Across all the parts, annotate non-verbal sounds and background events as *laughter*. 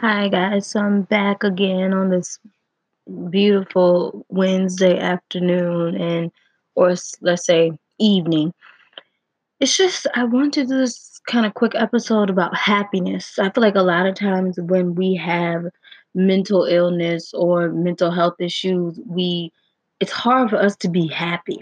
Hi guys, so I'm back again on this beautiful Wednesday afternoon and or let's say evening. It's just I want to do this kind of quick episode about happiness. I feel like a lot of times when we have mental illness or mental health issues, we it's hard for us to be happy.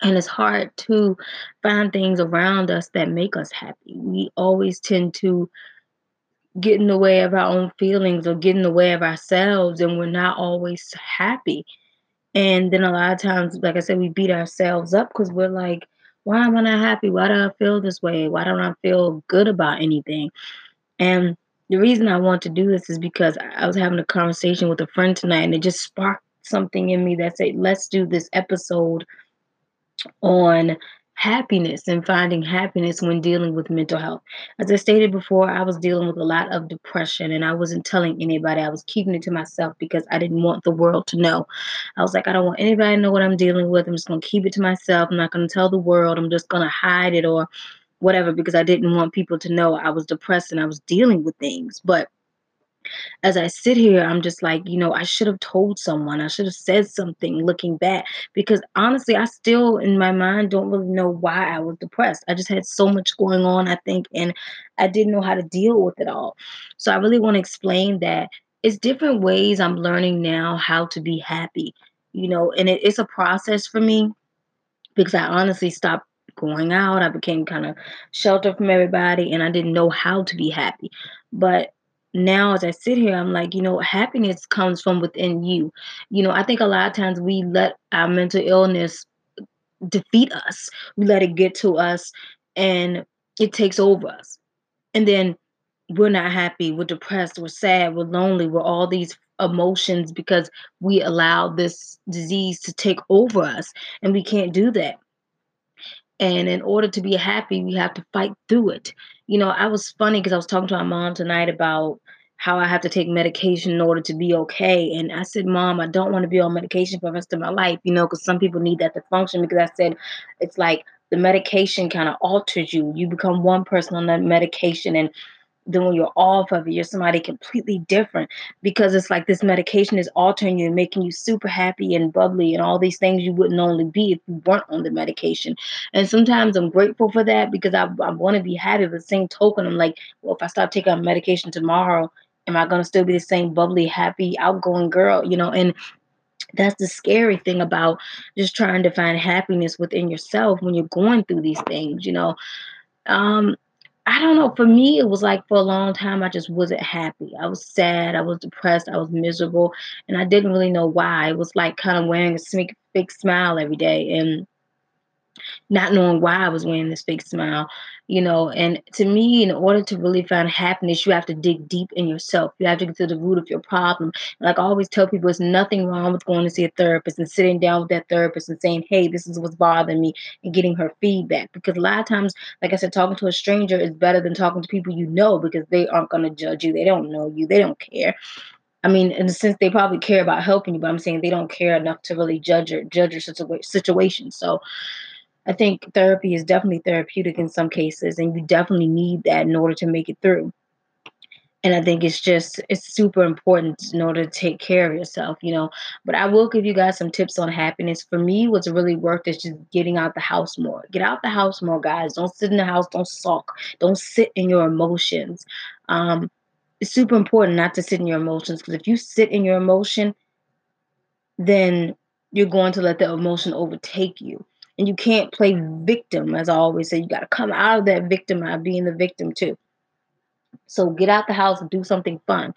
And it's hard to find things around us that make us happy. We always tend to get in the way of our own feelings or get in the way of ourselves and we're not always happy. And then a lot of times, like I said, we beat ourselves up because we're like, why am I not happy? Why do I feel this way? Why don't I feel good about anything? And the reason I want to do this is because I was having a conversation with a friend tonight and it just sparked something in me that said, let's do this episode on happiness and finding happiness when dealing with mental health. As I stated before, I was dealing with a lot of depression and I wasn't telling anybody. I was keeping it to myself because I didn't want the world to know. I was like, I don't want anybody to know what I'm dealing with. I'm just going to keep it to myself. I'm not going to tell the world. I'm just going to hide it or whatever because I didn't want people to know I was depressed and I was dealing with things. But as I sit here, I'm just like, you know, I should have told someone. I should have said something looking back because honestly, I still in my mind don't really know why I was depressed. I just had so much going on, I think, and I didn't know how to deal with it all. So I really want to explain that it's different ways I'm learning now how to be happy, you know, and it, it's a process for me because I honestly stopped going out. I became kind of sheltered from everybody and I didn't know how to be happy. But now as I sit here, I'm like, you know, happiness comes from within you. You know, I think a lot of times we let our mental illness defeat us. We let it get to us and it takes over us. And then we're not happy, we're depressed, we're sad, we're lonely, we're all these emotions because we allow this disease to take over us and we can't do that and in order to be happy, we have to fight through it. You know, I was funny because I was talking to my mom tonight about how I have to take medication in order to be okay. And I said, Mom, I don't want to be on medication for the rest of my life, you know, because some people need that to function. Because I said, it's like the medication kind of alters you. You become one person on that medication, and then when you're off of it, you're somebody completely different because it's like this medication is altering you and making you super happy and bubbly and all these things you wouldn't only be if you weren't on the medication. And sometimes I'm grateful for that because I, I want to be happy. But same token, I'm like, well, if I stop taking medication tomorrow, am I going to still be the same bubbly, happy, outgoing girl? You know, and that's the scary thing about just trying to find happiness within yourself when you're going through these things, you know. Um, I don't know. For me, it was like for a long time, I just wasn't happy. I was sad. I was depressed. I was miserable, and I didn't really know why. It was like kind of wearing a big smile every day, and not knowing why I was wearing this fake smile, you know. And to me, in order to really find happiness, you have to dig deep in yourself. You have to get to the root of your problem. Like I always tell people, there's nothing wrong with going to see a therapist and sitting down with that therapist and saying, hey, this is what's bothering me and getting her feedback. Because a lot of times, like I said, talking to a stranger is better than talking to people you know because they aren't going to judge you. They don't know you. They don't care. I mean, in a sense, they probably care about helping you, but I'm saying they don't care enough to really judge your judge your situa- situation. So I think therapy is definitely therapeutic in some cases, and you definitely need that in order to make it through. And I think it's just it's super important in order to take care of yourself, you know. But I will give you guys some tips on happiness. For me, what's really worked is just getting out the house more. Get out the house more, guys. Don't sit in the house. Don't sulk. Don't sit in your emotions. Um, it's super important not to sit in your emotions because if you sit in your emotion, then you're going to let the emotion overtake you. And you can't play victim, as I always say. You got to come out of that victim out being the victim too. So get out the house and do something fun.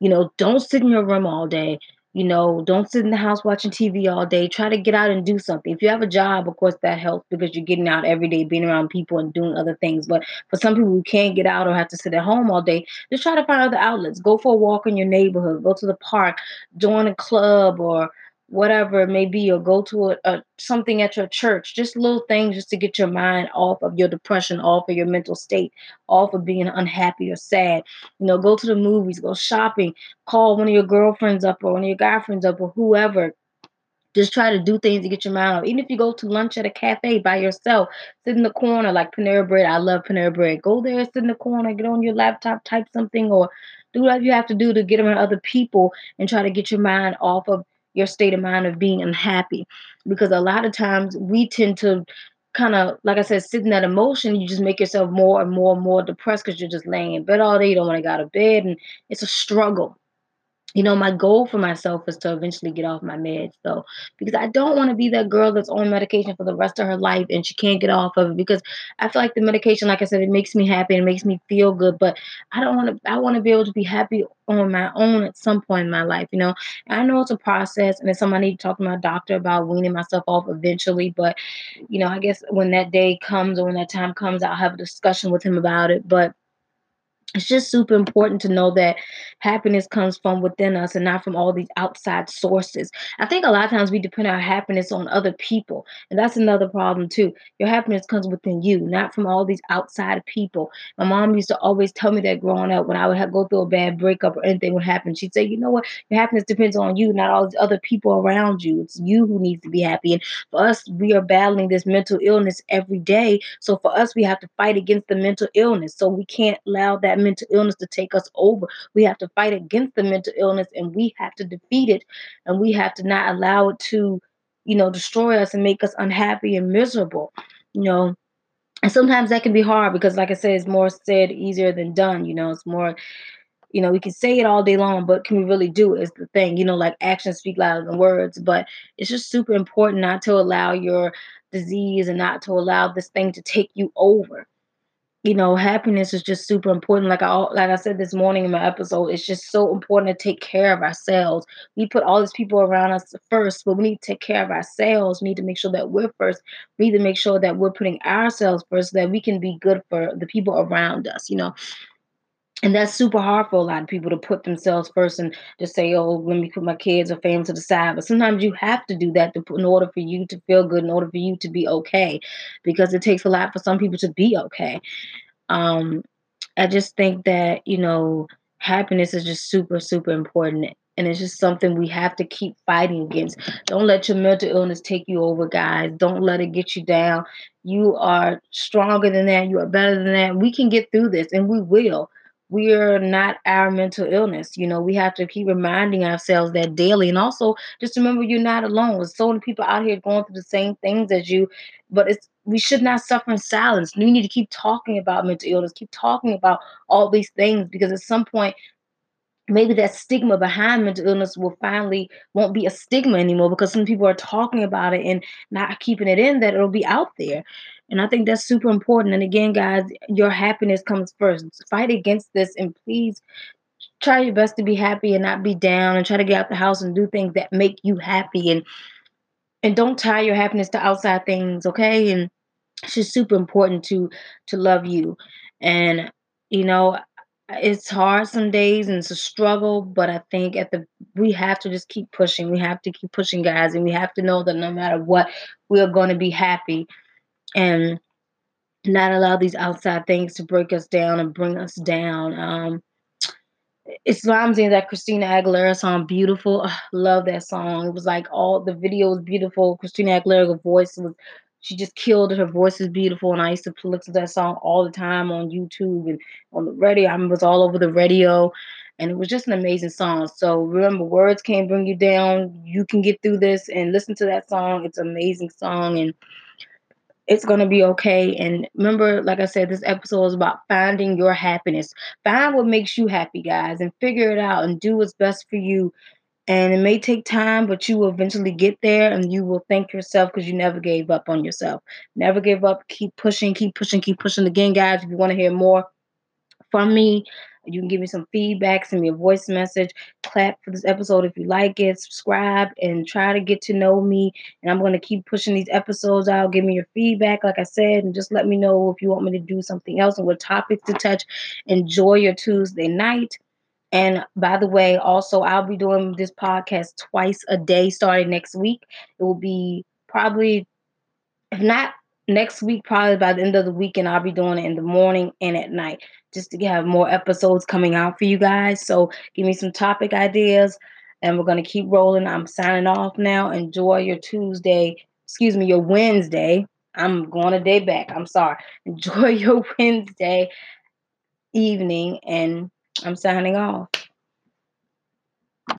You know, don't sit in your room all day. You know, don't sit in the house watching TV all day. Try to get out and do something. If you have a job, of course, that helps because you're getting out every day, being around people and doing other things. But for some people who can't get out or have to sit at home all day, just try to find other outlets. Go for a walk in your neighborhood, go to the park, join a club or whatever it may be, or go to a, a something at your church. Just little things just to get your mind off of your depression, off of your mental state, off of being unhappy or sad. You know, go to the movies, go shopping, call one of your girlfriends up or one of your guy friends up or whoever. Just try to do things to get your mind off. Even if you go to lunch at a cafe by yourself, sit in the corner like Panera Bread. I love Panera Bread. Go there, sit in the corner, get on your laptop, type something, or Do whatever you have to do to get around other people and try to get your mind off of your state of mind of being unhappy. Because a lot of times we tend to kind of, like I said, sit in that emotion, you just make yourself more and more and more depressed because you're just laying in bed all day. You don't want to get out of bed. And it's a struggle you know, my goal for myself is to eventually get off my meds, though, because I don't want to be that girl that's on medication for the rest of her life and she can't get off of it. Because I feel like the medication, like I said, it makes me happy and it makes me feel good, but I don't want to. I want to be able to be happy on my own at some point in my life, you know. And I know it's a process, and it's something I need to talk to my doctor about weaning myself off eventually. But you know, I guess when that day comes or when that time comes, I'll have a discussion with him about it. But it's just super important to know that happiness comes from within us and not from all these outside sources. I think a lot of times we depend our happiness on other people, and that's another problem too. Your happiness comes within you, not from all these outside people. My mom used to always tell me that growing up when I would have, go through a bad breakup or anything would happen. She'd say, "You know what? Your happiness depends on you, not all these other people around you. It's you who needs to be happy." And for us, we are battling this mental illness every day. So for us, we have to fight against the mental illness. So we can't allow that mental illness to take us over. We have to fight against the mental illness and we have to defeat it and we have to not allow it to, you know, destroy us and make us unhappy and miserable. You know, and sometimes that can be hard because like I said, it's more said easier than done. You know, it's more you know, we can say it all day long, but can we really do it? Is the thing, you know, like actions speak louder than words. But it's just super important not to allow your disease and not to allow this thing to take you over you know, happiness is just super important. Like I like I said this morning in my episode, it's just so important to take care of ourselves. We put all these people around us first, but we need to take care of ourselves. We need to make sure that we're first. We need to make sure that we're putting ourselves first so that we can be good for the people around us, you know. And that's super hard for a lot of people to put themselves first and just say, "Oh, let me put my kids or family to the side." But sometimes you have to do that to in order for you to feel good, in order for you to be okay, because it takes a lot for some people to be okay. Um, I just think that you know happiness is just super, super important, and it's just something we have to keep fighting against. Don't let your mental illness take you over, guys. Don't let it get you down. You are stronger than that. You are better than that. We can get through this, and we will we are not our mental illness. You know, we have to keep reminding ourselves that daily. And also just remember you're not alone. There's so many people out here going through the same things as you, but it's we should not suffer in silence. We need to keep talking about mental illness, keep talking about all these things because at some point maybe that stigma behind mental illness will finally won't be a stigma anymore because some people are talking about it and not keeping it in that it'll be out there and i think that's super important. And again guys your happiness comes first. Fight against this and please try your best to be happy and not be down and try to get out the house and do things that make you happy. And and don't tie your happiness to outside things okay? And it's just super important to to love you. And you know it's hard some days and it's a struggle, but I think at the we have to just keep pushing. We have to keep pushing, guys, and we have to know that no matter what, we are going to be happy and not allow these outside things to break us down and bring us down. Um, Islam's in that Christina Aguilera song, beautiful. love that song. It was like all the video was beautiful. Christina Aguilera's voice was she just killed. Her voice is beautiful, and I used to listen to that song all the time on YouTube and on the radio. I was all over the radio, and it was just an amazing song. So remember, words can't bring you down. You can get through this and listen to that song. It's an amazing song, and it's gonna be okay. And remember, like I said, this episode is about finding your happiness. Find what makes you happy, guys, and figure it out and do what's best for you and it may take time, but you will eventually get there and you will thank yourself because you never gave up on yourself. Never give up. Keep pushing, keep pushing, keep pushing. Again, guys, if you want to hear more from me, you can give me some feedback, send me a voice message, clap for this episode if you like it, subscribe, and try to get to know me. And I'm going to keep pushing these episodes out. Give me your feedback, like I said, and just let me know if you want me to do something else and what topics to touch. Enjoy your Tuesday night. And by the way, also, I'll be doing this podcast twice a day starting next week. It will be probably, if not next week, probably by the end of the weekend, I'll be doing it in the morning and at night just to have more episodes coming out for you guys. So give me some topic ideas and we're going to keep rolling. I'm signing off now. Enjoy your Tuesday, excuse me, your Wednesday. I'm going a day back. I'm sorry. *laughs* Enjoy your Wednesday evening and I'm signing off.